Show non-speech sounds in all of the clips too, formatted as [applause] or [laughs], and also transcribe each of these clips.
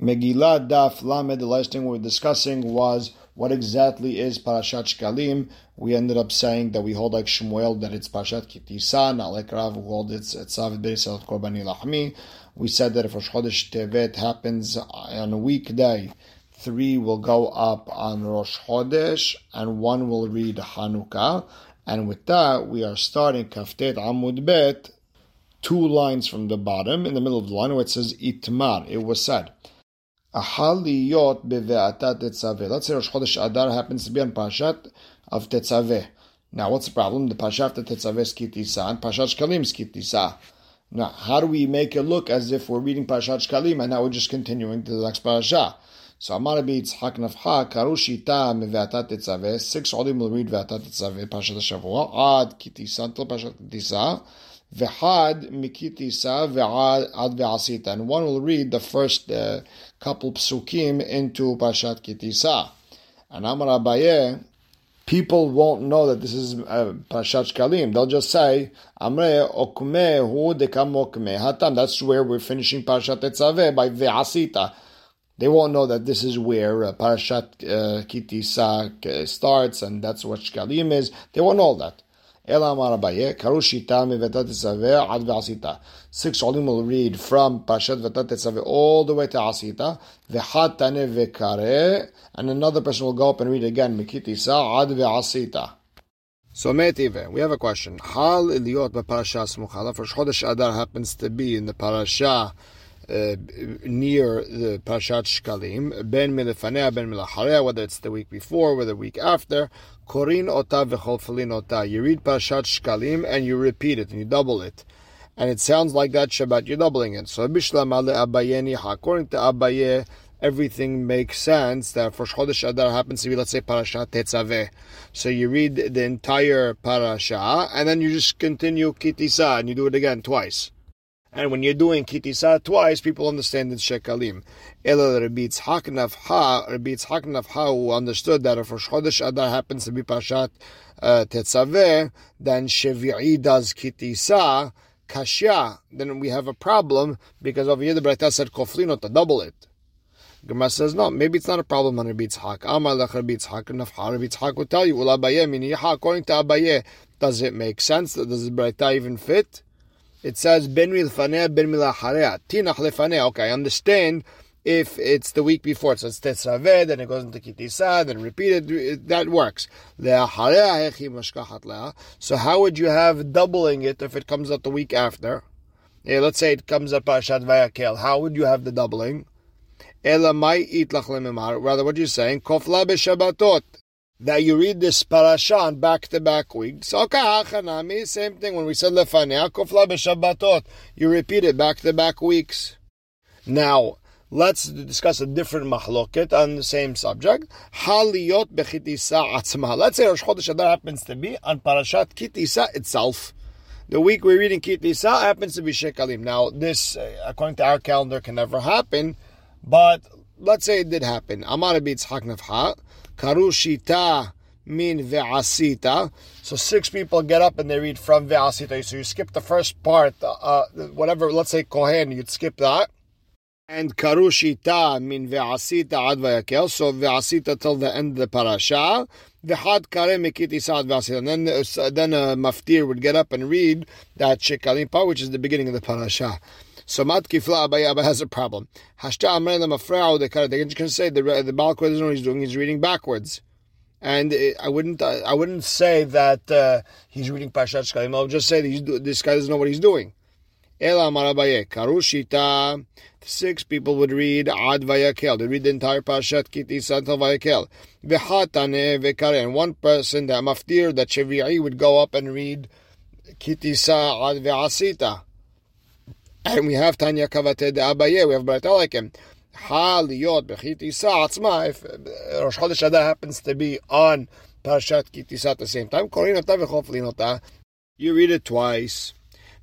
Megillah Daf Lamed, the last thing we were discussing was what exactly is Parashat Shkalim. We ended up saying that we hold like Shmuel that it's Parashat Kitisa, not like Rav who holds it's Tzav Berisal Korbani Lahmi. We said that if Rosh Chodesh Tevet happens on a weekday, three will go up on Rosh Chodesh and one will read Hanukkah. And with that, we are starting Kaftet Amud Bet, two lines from the bottom, in the middle of the line where it says Itmar. It was said. Ahaliyot beve'atat tetzaveh. Let's say Rosh Chodesh Adar happens to be on Parashat of Tetzaveh. Now, what's the problem? The Parashat of Tetzaveh is Kitisa and Parashat Shkalim is Kitisa. Now, how do we make it look as if we're reading Parashat Shkalim and now we're just continuing to the next Parasha? So Amar Bi Yitzhak Nafcha Karushita Meve'atat Tetzaveh. Six Olim will read Ve'atat Tetzaveh Parashat Shavua Ad Kitisa until Parashat Kitisa. V'had mikitisa v'ad ad ve'asita. And one will read the first uh, couple psukim into Parashat Kitisa. And Amar Abaye, people won't know that this is uh, Parashat Shkalim. They'll just say, Amre okme hu dekam okme hatam. That's where we're finishing Parashat Tetzaveh by ve'asita. They won't know that this is where uh, Parashat uh, Kitisa uh, starts and that's what Shkalim is. They won't know that. Ela Amar Karushita Mevetat Ad Ve'asita. Six Olim will read from Pashat Vetat all the way to Asita. Ve'hat Ve'kare. And another person will go up and read again, Mikitisa Ad Ve'asita. So Metive, we have a question. Hal Iliot Parasha Smuchala. For Chodesh Adar happens to be in the Parasha uh, near the Parashat Shkalim, ben milefanea, ben milacharea, whether it's the week before, whether the week after, korin ota v'cholfalin ota. You read Parashat Shkalim and you repeat it and you double it. And it sounds like that Shabbat, you're doubling it. So according to Abaye, everything makes sense that for Chodesh Adar happens to be, let's say, Parashat Tetzaveh. So you read the entire Parasha, and then you just continue Kitisa, and you do it again twice. And when you're doing kitisa twice, people understand it's shekalim. Ela Rabbi Yitzhak Nafha, Rabbi Yitzhak Nafha, who understood that if Rosh Chodesh Adar happens to be Pashat uh, Tetzaveh, then Shevi'i does kitisa, kashya, then we have a problem because over here the Braita said koflino to double it. Gemara says no, maybe it's not a problem on Rabbi Yitzhak. Amar lech Rabbi Yitzhak Nafha, Rabbi Yitzhak will tell you, according to Abaye, does it make sense? Does the Braita even fit? It says ben milfaneh ben milachareh tinach lefaneh. Okay, I understand if it's the week before, so it's tetzaveh, then it goes into kitisa, then repeated. That works. So how would you have doubling it if it comes out the week after? Yeah, let's say it comes up Parashat Vayakel. How would you have the doubling? Rather, what are you saying? Kofla b'shabbatot that you read this parasha on back-to-back weeks. Okay, hachanami, same thing. When we said lefanei kofla b'shabbatot, you repeat it back-to-back weeks. Now, let's discuss a different mahloket on the same subject. Haliyot atzma. Let's say Rosh Chodesh Adar happens to be on parashat kitisa itself. The week we're reading kitisa happens to be shekalim. Now, this, uh, according to our calendar, can never happen, but let's say it did happen. Amar Yitzhak Nafha. Karushita min ve'asita. So six people get up and they read from ve'asita. So you skip the first part, uh, whatever, let's say Kohen, you'd skip that. And karushita min ve'asita ad vayakel. So ve'asita till the end of the parasha. V'had kare mikiti ad ve'asita. And then, uh, then a maftir would get up and read that shekalim which is the beginning of the parasha. So mat kifla Abba has a problem. Hashta. They're just going to say the the Baal doesn't know what he's doing. He's reading backwards. And it, I wouldn't I wouldn't say that uh, he's reading Pashat Shkalim. I'll just say that this guy doesn't know what he's doing. Ela Marabaye Karushita. Six people would read Ad Vayakel. They read the entire Pashat Kitisa until Vayakel. V'hatane v'kare. And one person, that Maftir, that Shevi'i, would go up and read Kitisa Ad Ve'asita. And we have Tanya Kavate de Abaye, we have him. Haliyot bechitisa atzma, if uh, Rosh Chodesh Adar happens to be on Parashat Kitisa at the same time, Korinota v'choflinota, you read it twice.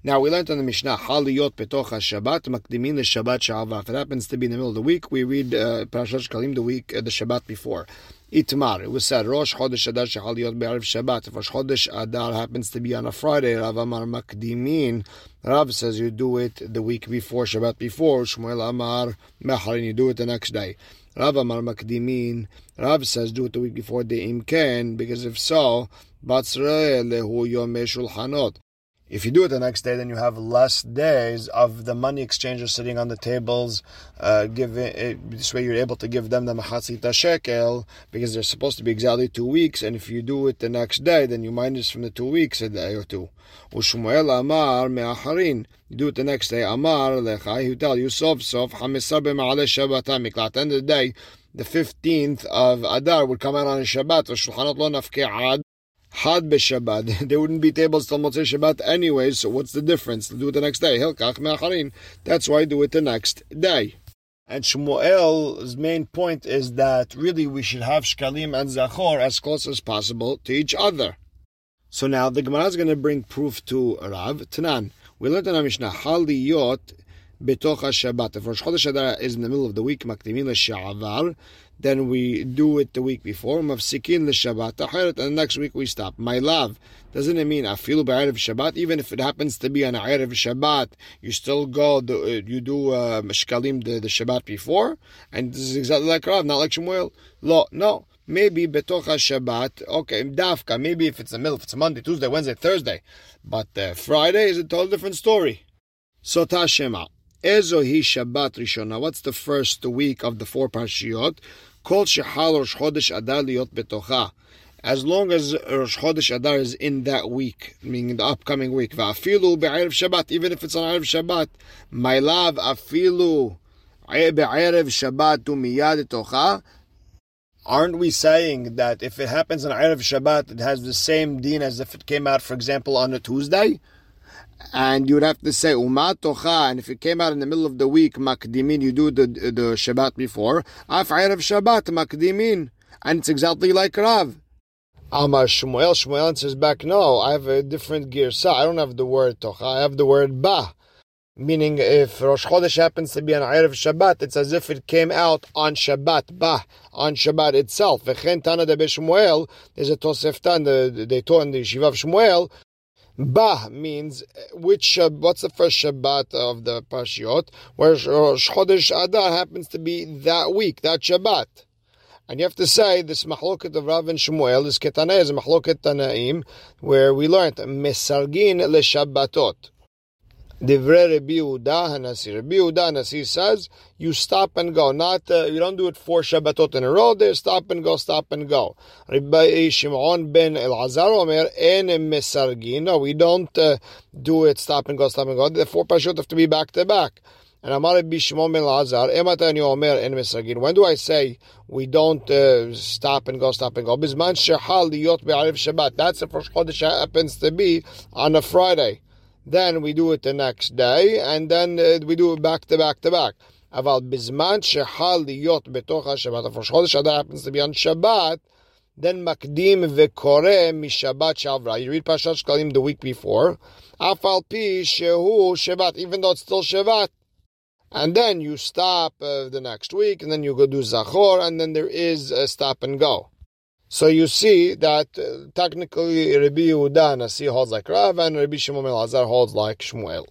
Now we learned on the Mishnah Haliyot Petoch Shabbat Makdimin the Shabbat Sha'ava. If it happens to be in the middle of the week, we read uh, Parashat Shkalim the week uh, the Shabbat before. Itmar. It was said Rosh Chodesh Adar Shechaliyot Be'ariv Shabbat. If Rosh Chodesh Adar happens to be on a Friday, Rav Amar Makdimin. Rav says you do it the week before Shabbat before. Shmuel Amar Mecharin. You do it the next day. Rav Amar Makdimin. Rav says do it the week before the Imken because if so, Batzre Lehu Yom Shulchanot. If you do it the next day, then you have less days of the money exchangers sitting on the tables. Uh, giving uh, this way, you're able to give them the machatzita shekel because they're supposed to be exactly two weeks. And if you do it the next day, then you minus from the two weeks a day or two. Ushmuel Amar me'acharin. You do it the next day. Amar lecha. He tell you sof sof hamisar b'ma'ale shabbat At the end of the day, the fifteenth of Adar would come out on Shabbat. V'shulchanot lo nafke'ad. Had b'Shabbat. [laughs] There wouldn't be tables till Motzei Shabbat anyway, so what's the difference? Do it the next day. Me'acharin. That's why do it the next day. And Shmuel's main point is that really we should have Shkalim and Zachor as close as possible to each other. So now the Gemara is going to bring proof to Rav. Tanan. We learned in our Mishnah, Haliyot betoch Shabbat. If Rosh Chodesh Adar is in the middle of the week, makdimin l'shavar, then we do it the week before. Mafsikin l'Shabbat and the next week we stop. My love, doesn't it mean afilu b'erev Shabbat? Even if it happens to be on erev Shabbat, you still go, you do uh, the, the Shabbat before, and this is exactly like Rav, not like Shmuel. Lo, no. Maybe betocha Shabbat, okay, dafka. Maybe if it's the middle, if it's Monday, Tuesday, Wednesday, Thursday, but uh, Friday is a totally different story. So Tashema. Ezo hi Shabbat Rishona. What's the first week of the four parshiyot? Kol shehal Rosh Chodesh Adar liot betocha. As long as Rosh Chodesh Adar is in that week, meaning the upcoming week, va'afilu be'erev Shabbat, even if it's on Erev Shabbat, my love, afilu be'erev Shabbat umiyad tocha. Aren't we saying that if it happens on Erev Shabbat, it has the same deen as if it came out, for example, on a Tuesday? And you would have to say umat tocha, and if it came out in the middle of the week, makdimin, you do the the Shabbat before. Af of Shabbat makdimin, and it's exactly like Rav. Amar Shmuel, Shmuel answers back, no, I have a different girsa. I don't have the word tocha, I have the word ba. Meaning, if Rosh Chodesh happens to be on Erev Shabbat, it's as if it came out on Shabbat, bah, on Shabbat itself. V'chen Tana de Shmuel, there's a Toseftan, they taught in the Yeshiva of Shmuel, Bah means which uh, what's the first Shabbat of the Parshiot, where Rosh Chodesh Adar happens to be that week, that Shabbat. And you have to say this mahloket of Rav and Shmuel, this ketaneh is mahloket tanaim, where we learned mesargin le Shabbatot. Divrei Rabbi Yehuda Hanasi. Rabbi Yehuda Hanasi says you stop and go. Not uh, you don't do it four Shabbatot in a row. There, stop and go, stop and go. Rabbi Shimon ben Elazar Omer en mesargin. No, we don't uh, do it stop and go, stop and go. The four Pashot have to be back to back. And Amar Rabbi Shimon ben Elazar ematani Omer en mesargin. When do I say we don't uh, stop and go, stop and go? Bisman shehal liyot be'ariv Shabbat. That's the first Chodesh happens to be on a Friday Then we do it the next day, and then uh, we do it back to back to back. אבל בזמן שחל להיות בתוך השבת, הפרש חודש אדר happens to be on Shabbat, then מקדים וקורא משבת שעברה. You read פרשת שקלים the week before, אף על פי שהוא שבת, even though it's still Shabbat. And then you stop uh, the next week, and then you go do Zachor, and then there is a stop and go. So you see that uh, technically Rabbi Yehuda Nasi holds like Rav and Rabbi Shimon Elazar holds like Shmuel.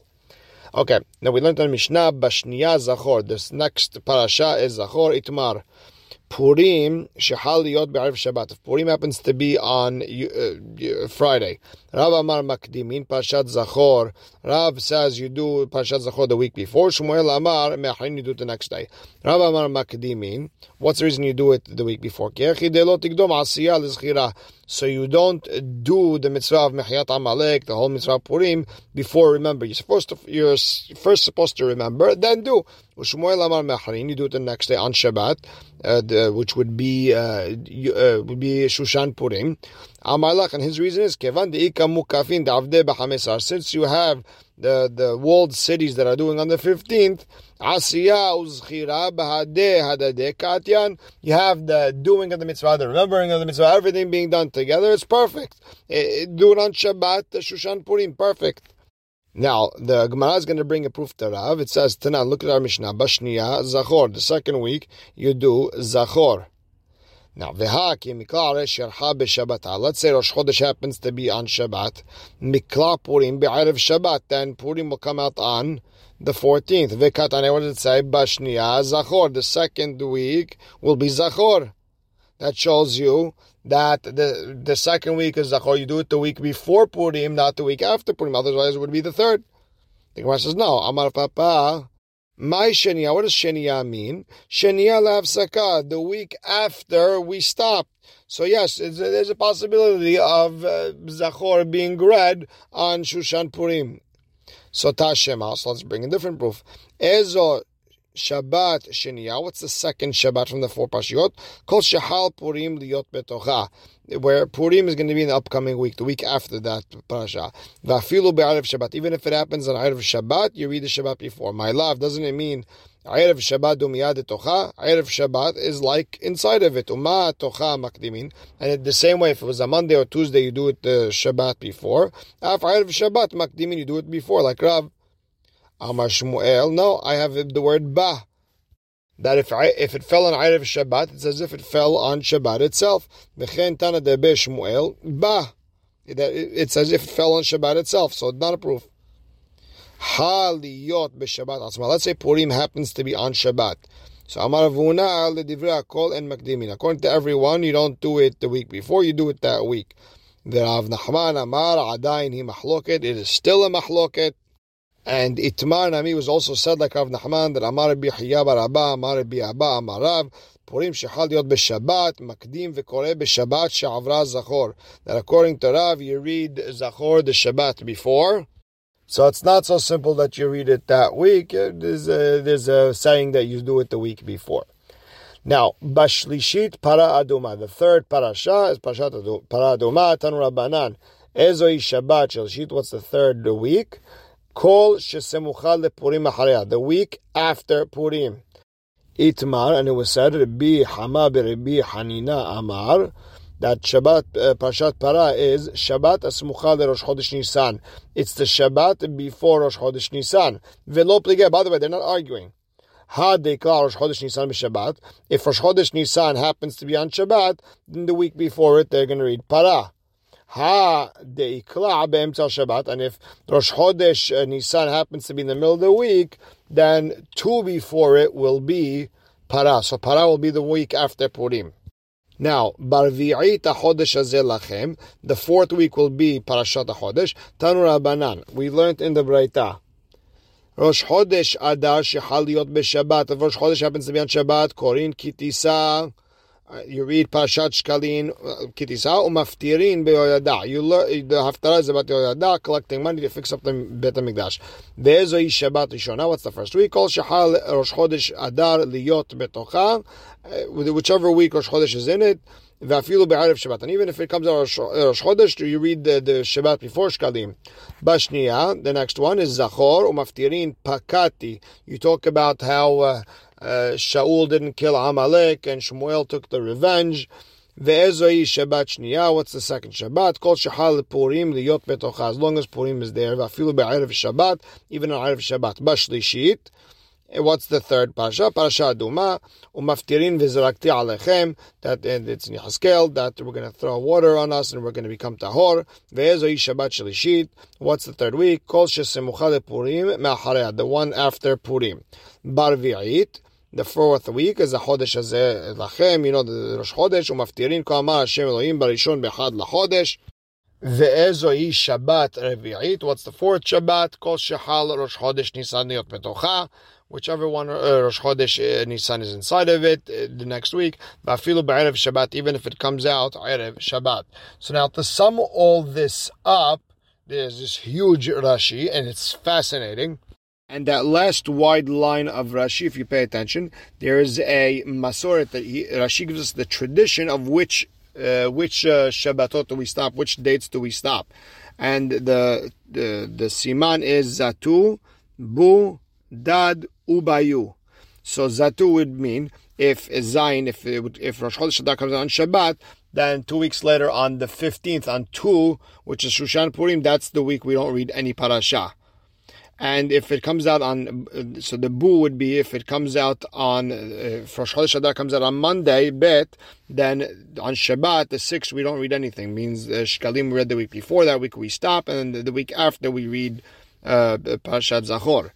Okay, now we learned on Mishnah Bashniya Zachor. This next parasha is Zachor Itmar. Purim shehal liyot Shabbat. If Purim happens to be on uh, Friday, Rav Amar Makdimin Parashat Zachor. Rav says you do Parashat Zachor the week before. Shmuel Amar Me'achin you do it the next day. Rav Amar Makdimin. What's the reason you do it the week before? So you don't do the mitzvah of Mechiat Amalek, the whole mitzvah of Purim, before remember. You're supposed to, you're first supposed to remember, then do. Shmuel Amar Mecharin, you do it the next day on Shabbat, uh, the, which would be uh, uh, would be Shushan Purim. Amalek, and his reason is Kevan Mukafin davde b'hamesar. Since you have the the walled cities that are doing on the fifteenth, Asiya uzchira b'hadeh hadadeh katyan. You have the doing of the mitzvah, the remembering of the mitzvah, everything being done together. It's perfect. Do it on Shabbat, Shushan Purim, perfect. Now, the Gemara is going to bring a proof to Rav. It says, Tanan, look at our Mishnah, Bashniya, Zachor. The second week, you do Zachor. Now, Veha ki mikla sherha b'Shabbat. Ah, let's say Rosh Chodesh happens to be on Shabbat. Mikla Purim be'erev Shabbat. Then Purim will come out on the 14th. Vekatane, what does it say? Bashniya, Zachor. The second week will be Zachor. That shows you that the the second week is Zachor. You do it the week before Purim, not the week after Purim. Otherwise, it would be the third. The Gemara says, no. Amar Papa. My Shenia, what does Shenia mean? Shenia Lavsaka, the week after we stopped. So yes, there's a possibility of uh, Zachor being read on Shushan Purim. So Tashema, so let's bring a different proof. Ezo Shabbat Shenia. What's the second Shabbat from the four Pashiyot? Kol Shahal Purim Liot Betocha. Where Purim is going to be in the upcoming week, the week after that parasha. Vafilu be'arev Shabbat. Even if it happens on Erev Shabbat, you read the Shabbat before. My love, doesn't it mean Erev Shabbat umiyad tocha? Erev Shabbat is like inside of it. Uma tocha makdimin. And the same way, if it was a Monday or Tuesday, you do it the Shabbat before. After Erev Shabbat makdimin, you do it before, like Rav. Amar Shmuel. No, I have the word ba. That if I, if it fell on Erev Shabbat, it's as if it fell on Shabbat itself. V'chen tana debe Shmuel ba. It's as if it fell on Shabbat itself, so it's not a proof. Haliyot b'Shabbat asma. Let's say Purim happens to be on Shabbat. So Amar Avuna al Kol and Makdimin. According to everyone, you don't do it the week before, you do it that week. The Rav Nachman Amar Adain hi mahloket. It is still a mahloket. And Itmar Nami was also said like Rav Nachman that Amar Rabbi Hiya bar Abba, Amar Rabbi Abba, Amarav, Purim shechal yod b'Shabbat, makdim v'kore b'Shabbat she'avra zachor. That according to Rav, you read zachor, the Shabbat, before. So it's not so simple that you read it that week. Uh, there's a, there's a saying that you do it the week before. Now, Bashlishit Para Aduma, the third parasha is Parashat Para Aduma, Tanu Rabbanan. Ezoi Shabbat, Shelshit, what's the third week? Kol shesemucha lepurim acharya, the week after Purim. Itmar, and it was said, Rabbi Hama Rabbi Hanina Amar, that Shabbat, uh, Parashat Para is Shabbat Asmucha Rosh Chodesh Nisan. It's the Shabbat before Rosh Chodesh Nisan. Velo Plige, by the way, they're not arguing. Ha Dekla Rosh Chodesh Nisan Shabbat. If Rosh Chodesh Nisan happens to be on Shabbat, then the week before it, they're going to read Para. Ha deikla be'emtzal Shabbat, and if Rosh Chodesh uh, Nisan happens to be in the middle of the week, then two before it will be Para. So Para will be the week after Purim. Now, Barvi'it HaChodesh Hazeh Lachem, the fourth week will be Parashat HaChodesh, Tanu Rabbanan. We learned in the Braita. Rosh Chodesh Adar Shechal Yot B'Shabbat. If Rosh Chodesh happens to be on Shabbat, Korin Kitisa, uh, you read Parashat Shkalin, uh, Kitisa, Umaftirin Be'oyada. You learn, the Haftarah is about Yoyada, collecting money to fix up the Bet HaMikdash. Ve'ezoi Shabbat Rishona, what's the first week? Kol Shahal Rosh Chodesh Adar Liyot Betocha, uh, whichever week Rosh Chodesh is in it, Ve'afilu Be'arev Shabbat. And even if it comes out Rosh Chodesh, you read the, the Shabbat before Shkalim. Bashniya, the next one is Zachor, Umaftirin Pakati. You talk about how uh, uh, Shaul didn't kill Amalek, and Shmuel took the revenge. Ve'ezoi Shabbat Shniya. What's the second Shabbat? Called Shahal Purim liyot betocha. As long as Purim is there, vafilu be'erev Shabbat, even on erev Shabbat. Bashlishit what's the third parasha? Parasha Aduma, umaftirin v'zirakti alechem, that and it's in Yehaskel, that we're going to throw water on us and we're going to become tahor. Ve'ezo Shabbat shlishit, what's the third week? Kol shesemucha purim me'achareh, the one after Purim. Barvi'it, the fourth week is the Chodesh Hazeh Lachem, you know, the Rosh Chodesh, umaftirin ka'amar Hashem Elohim barishon bechad lachodesh, Ve'ezoi Shabbat Revi'it. What's the fourth Shabbat? Kol Shehal Rosh Chodesh Nisan Niot petocha, Whichever one uh, Rosh Chodesh uh, Nisan is inside of it uh, the next week. Vafilu be'erev Shabbat, even if it comes out Erev Shabbat. So now to sum all this up, there's this huge Rashi, and it's fascinating. And that last wide line of Rashi, if you pay attention, there is a masoret that he, Rashi gives us the tradition of which uh, which uh, Shabbatot do we stop, which dates do we stop, and the the the siman is Zatu, Bu, Dad, Ubayu. So Zatu would mean if Zayin, if if Rosh Chodesh Adar comes on Shabbat, then two weeks later on the fifteenth on two, which is Shushan Purim, that's the week we don't read any parasha. And if it comes out on, so the boo would be if it comes out on, if Rosh Chodesh Adar comes out on Monday, bet, then on Shabbat, the sixth, we don't read anything. Means uh, Shkalim read the week before, that week we stop, and the, week after we read uh, Parashat Zachor.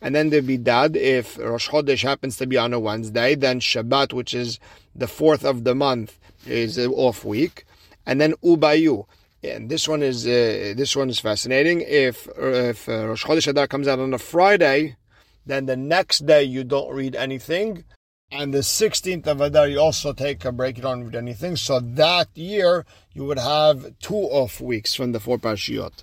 And then there'd be Dad, if Rosh Chodesh happens to be on a Wednesday, then Shabbat, which is the fourth of the month, is an off week. And then Ubayu and this one is uh, this one is fascinating. If if uh, Rosh Chodesh Adar comes out on a Friday, then the next day you don't read anything, and the 16th of Adar you also take a break. You don't read anything. So that year you would have two off weeks from the four parashiyot.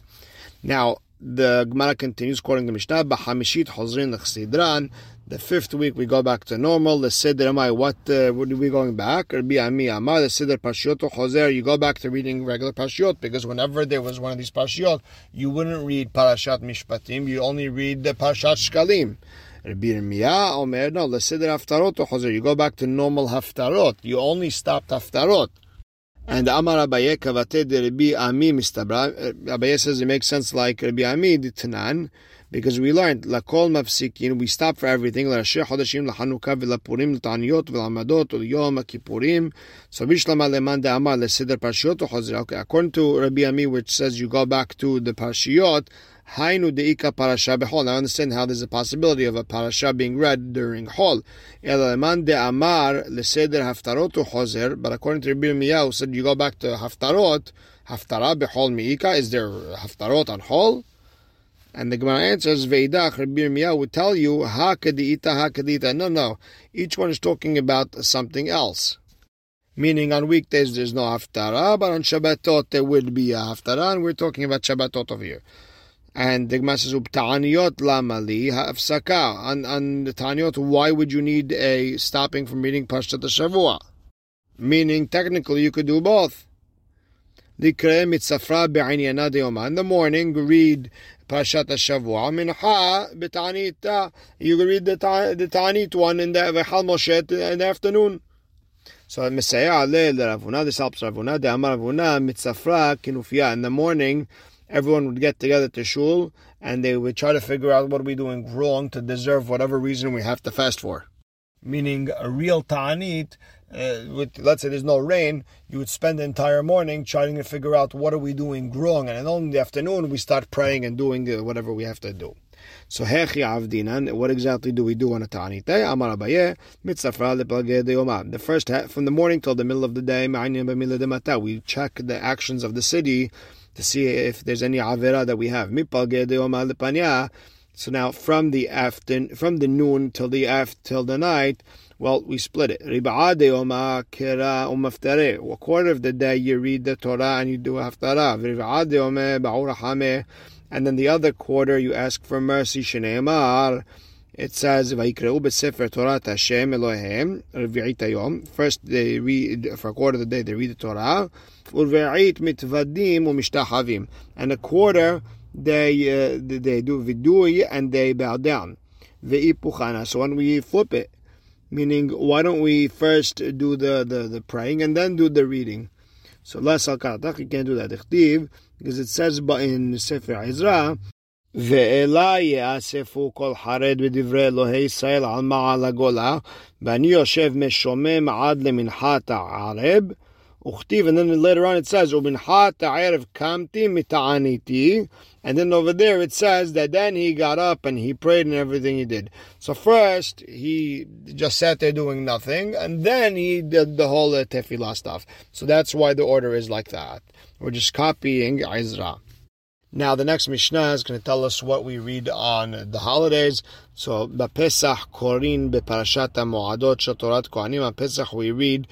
Now the Gemara continues quoting the Mishnah, "B'hamishit hozrin l'chsidran." The fifth week we go back to normal. The Siddur Amai, what uh, would we going back? Rabbi Ami Amar, the Siddur Pashiot Choser, you go back to reading regular Pashiot because whenever there was one of these Pashiot, you wouldn't read Parashat Mishpatim, you only read the Parashat Shkalim. Rabbi Omer, no, the Siddur Haftarot Choser, you go back to normal Haftarot. You only stopped Haftarot. And Amar Abaye Kavate de Rabbi Ami Mistabra. Abaye says it makes sense like Rabbi Ami the Tanan because we learned la lakol mafsikin we stop for everything larashi chodashim lahanuka v'lapurim l'taniyot v'lamadot u'yom kippurim so bishlama leman de'amar lesidr parshiyot u'chozir okay according to Rabbi Ami which says you go back to the parshiyot Hainu deika parasha behol. Now understand how there's a possibility of a parasha being read during hol. Eleman de amar leseder haftarot u'chozer. But according to Rabbi Yirmiyahu, said you go back to haftarot. Haftara behol miika. Is there haftarot on hol? And the Gemara answers, Veidach, Rabbi Yirmiyah would tell you, Ha kadita, ha kadita. No, no. Each one is talking about something else. Meaning on weekdays there's no haftarah, but on Shabbatot there would be a haftarah, and we're talking about Shabbatot over here. And the Gemara says, Ubta'aniyot lamali ha'afsaka. On, on the Ta'aniyot, why would you need a stopping from reading Parshat Shavua? Meaning, technically, you could do both. In the morning, read Parashat Shavua. Mincha b'tanita. You read the the Tanit one in the V'chal Moshe in the afternoon. So Ravuna. This helps Ravuna. The Amar Ravuna mitzafra kinufia. In the morning, everyone would get together to shul and they would try to figure out what are we doing wrong to deserve whatever reason we have to fast for. Meaning a real ta'anit uh, with let's say there's no rain, you would spend the entire morning trying to figure out what are we doing wrong, and then in the afternoon we start praying and doing whatever we have to do. So hechi avdinan, what exactly do we do on a ta'anite? Amar abaye, mitzafra lepalge The first half, from the morning till the middle of the day, we check the actions of the city to see if there's any avera that we have. So now from the after, from the noon till the after till the night, well, we split it. A quarter of the day you read the Torah and you do haftarah. And then the other quarter you ask for mercy. It says, "Vayikre'u Torah Hashem Elohem Revi'it Hayom." First, they read for a quarter of the day. They read the Torah. Mitvadim u'mishtachavim. And a quarter they uh, they do vidui and they bow down. Ve'ipuchana. So when we flip it, Meaning, why don't we first do the, the, the praying and then do the reading? So less al you can't do that. Because it says in Sefer Ezra, ואלה יאספו כל חרד בדברי אלוהי ישראל על מעל הגולה, ואני יושב משומם עד למנחת הערב, Uchtiv, and then later on it says, ta'erev kamti mita'aniti. And then over there it says that then he got up and he prayed and everything he did. So first he just sat there doing nothing, and then he did the whole uh, tefillah stuff. So that's why the order is like that. We're just copying Ezra. Now the next Mishnah is going to tell us what we read on the holidays. So Bapesach Korin Beparashat Moadot Shatorat Kohanim. Pesach we read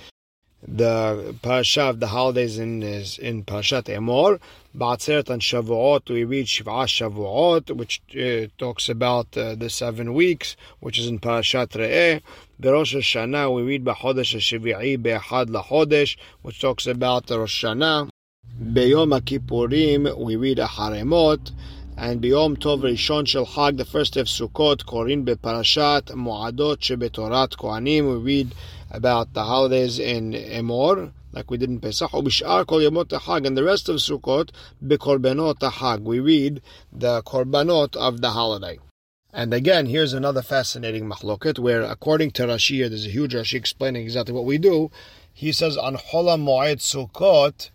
the parasha of the holidays in is in Parashat Emor. Ba'atzeret and Shavuot, we read Shiv'a Shavuot, which uh, talks about uh, the seven weeks, which is in Parashat Re'eh. Berosh Hashanah, we read B'chodesh HaShivi'i Be'echad LaChodesh, which talks about Rosh Hashanah. Beyom HaKippurim, we read Aharemot. And Biyom Tov Rishon Shel Chag, the first day of Sukkot, Korin Beparashat Moadot Shebetorat Kohanim, we read about the holidays in Emor, like we did in Pesach. Ubishar kol and the rest of Sukkot bekorbanot hag. We read the korbanot of the holiday. And again, here's another fascinating mahloket where, according to Rashi, there's a huge Rashi explaining exactly what we do. He says on Hola Moed Sukkot,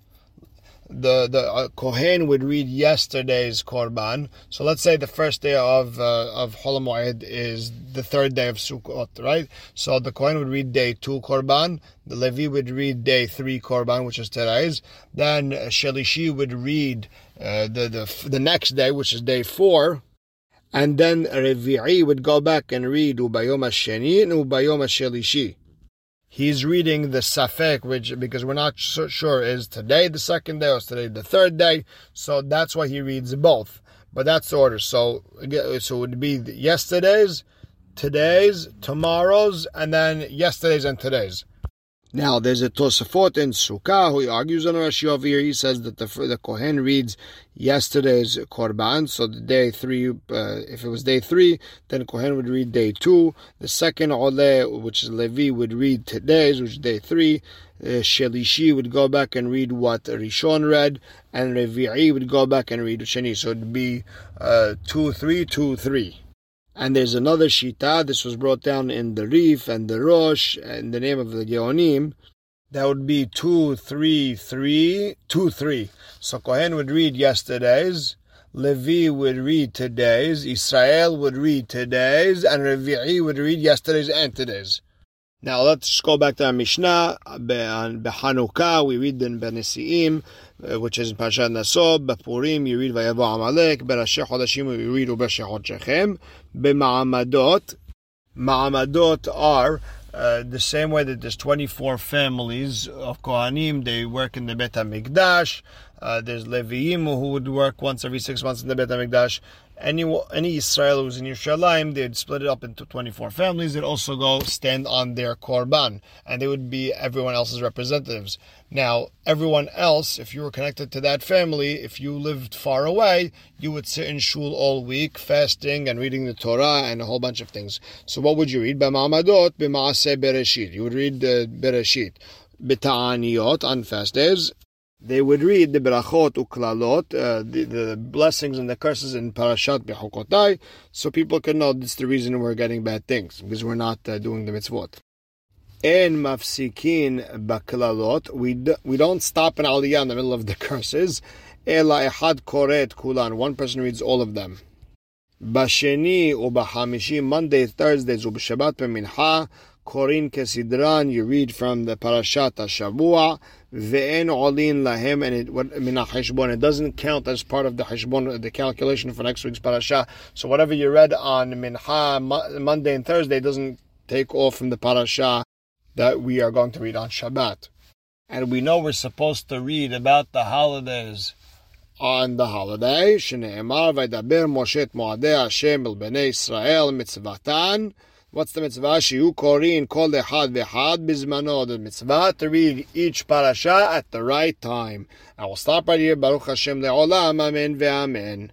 the the uh, kohen would read yesterday's korban. So let's say the first day of uh, of Hol Moed is the third day of Sukkot, right? So the kohen would read day two korban. The Levi would read day three korban, which is today's. Then Shelishi would read uh, the the the next day, which is day four. And then Revi'i would go back and read Ubayom Sheni and Ubayom Shelishi he's reading the Safek, which because we're not sure is today the second day or today the third day. So that's why he reads both. But that's the order. So so it would be yesterday's, today's, tomorrow's, and then yesterday's and today's. Now, there's a Tosafot in Sukkah who argues on Rashi over here. He says that the, the Kohen reads yesterday's Korban, so the day three, uh, if it was day three, then Kohen would read day two. The second Ole, which is Levi, would read today's, which is day three. Uh, Shelishi would go back and read what Rishon read, and Revi'i would go back and read Sheni. So it'd be uh, two, three, two, three. And there's another Shita, this was brought down in the Rif and the Rosh, in the name of the Geonim. That would be 2, 3, 3, 2, 3. So Kohen would read yesterday's, Levi would read today's, Israel would read today's, and Revi'i would read yesterday's and today's. Now let's go back to our Mishnah. Behanukah, we read in Benesiim, uh, which is in Parashat Naso. Bepurim, you read Vayavo Amalek. Berasheh Chodashim, we read Ubesheh Chodshechem. Bema'amadot, Ma'amadot are uh, the same way that there's 24 families of Kohanim, they work in the Bet HaMikdash. Uh, there's Leviim who would work once every six months in the Bet HaMikdash any any Israel who's in Yerushalayim, they'd split it up into 24 families. They'd also go stand on their korban, and they would be everyone else's representatives. Now, everyone else, if you were connected to that family, if you lived far away, you would sit in shul all week, fasting and reading the Torah and a whole bunch of things. So, what would you read? B'ma'amadot, b'ma'aseh bereshit. You would read the bereshit. B'ta'aniyot on fast days, they would read the berachot uklalot, uh, the, the blessings and the curses in Parashat Bechukotai, so people can know this is the reason we're getting bad things, because we're not uh, doing the mitzvot. En mafsikin baklalot, we, we don't stop an aliyah in the middle of the [laughs] curses, ela ehad koret kulan, one person reads all of them. Basheni ubahamishi, Monday, Thursdays, ubashabat mincha. Korin Kesidran, you read from the Parashat Shavua, Ve'en Olin Lahem, and it, what, Heshbon, it doesn't count as part of the Heshbon, uh, the calculation for next week's Parasha. So whatever you read on Mincha, Monday and Thursday, doesn't take off from the Parasha that we are going to read on Shabbat. And we know we're supposed to read about the holidays on the holiday. Shneemar Vaydaber Moshe Moadei Hashem El Bnei Israel Mitzvatan. What's the mitzvah? Shiu korin kol echad v'echad bizmano. The mitzvah to read each parasha at the right time. I will stop right here. Baruch Hashem le'olam. Amen ve'amen.